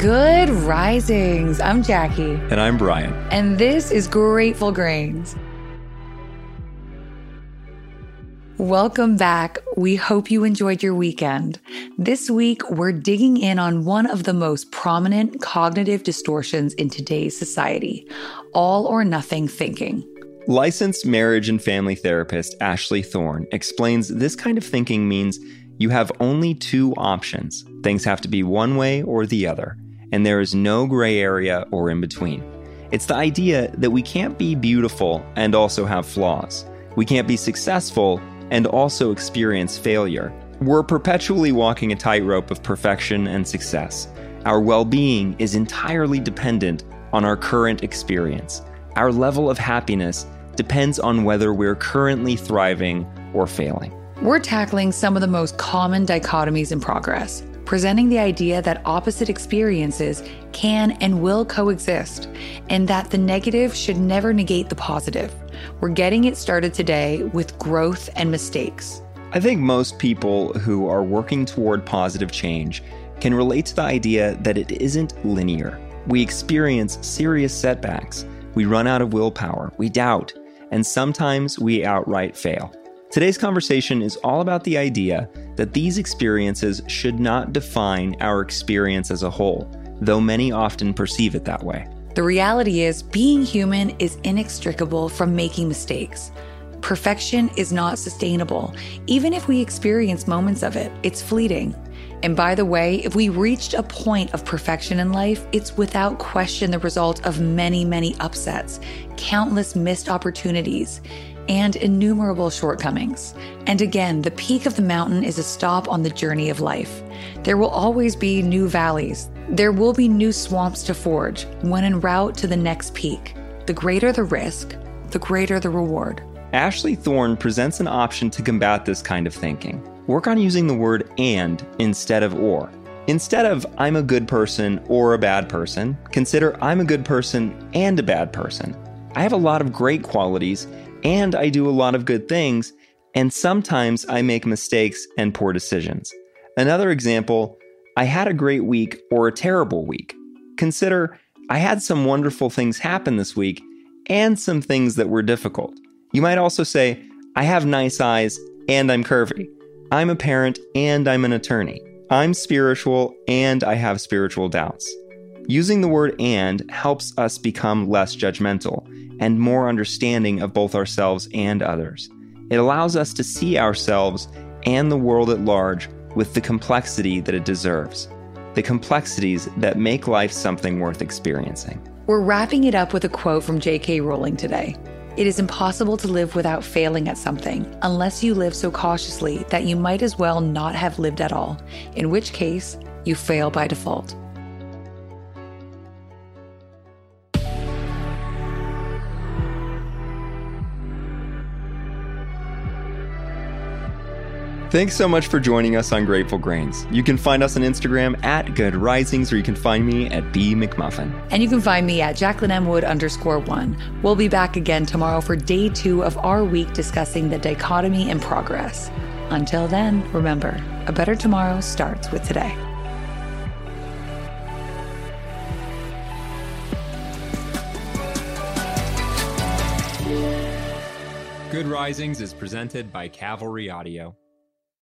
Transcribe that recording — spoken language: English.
Good risings. I'm Jackie. And I'm Bryan. And this is Grateful Grains. Welcome back. We hope you enjoyed your weekend. This week, we're digging in on one of the most prominent cognitive distortions in today's society all or nothing thinking. Licensed marriage and family therapist Ashley Thorne explains this kind of thinking means you have only two options. Things have to be one way or the other and there is no gray area or in between. It's the idea that we can't be beautiful and also have flaws. We can't be successful and also experience failure. We're perpetually walking a tightrope of perfection and success. Our well being is entirely dependent on our current experience. Our level of happiness depends on whether we're currently thriving or failing. We're tackling some of the most common dichotomies in progress presenting the idea that opposite experiences can and will coexist, and that the negative should never negate the positive. We're getting it started today with growth and mistakes. I think most people who are working toward positive change can relate to the idea that it isn't linear. We experience serious setbacks, we run out of willpower, we doubt, and sometimes we outright fail. Today's conversation is all about the idea that these experiences should not define our experience as a whole, though many often perceive it that way. The reality is, being human is inextricable from making mistakes. Perfection is not sustainable. Even if we experience moments of it, it's fleeting. And by the way, if we reached a point of perfection in life, it's without question the result of many, many upsets, countless missed opportunities, and innumerable shortcomings. And again, the peak of the mountain is a stop on the journey of life. There will always be new valleys. There will be new swamps to forge when en route to the next peak. The greater the risk, the greater the reward. Ashley Thorne presents an option to combat this kind of thinking. Work on using the word and instead of or. Instead of I'm a good person or a bad person, consider I'm a good person and a bad person. I have a lot of great qualities and I do a lot of good things, and sometimes I make mistakes and poor decisions. Another example, I had a great week or a terrible week. Consider I had some wonderful things happen this week and some things that were difficult. You might also say, I have nice eyes and I'm curvy. I'm a parent and I'm an attorney. I'm spiritual and I have spiritual doubts. Using the word and helps us become less judgmental and more understanding of both ourselves and others. It allows us to see ourselves and the world at large with the complexity that it deserves, the complexities that make life something worth experiencing. We're wrapping it up with a quote from J.K. Rowling today. It is impossible to live without failing at something unless you live so cautiously that you might as well not have lived at all, in which case, you fail by default. Thanks so much for joining us on Grateful Grains. You can find us on Instagram at Good Risings, or you can find me at B McMullin. And you can find me at Jacqueline M. Wood underscore one. We'll be back again tomorrow for day two of our week discussing the dichotomy in progress. Until then, remember, a better tomorrow starts with today. Good Risings is presented by Cavalry Audio.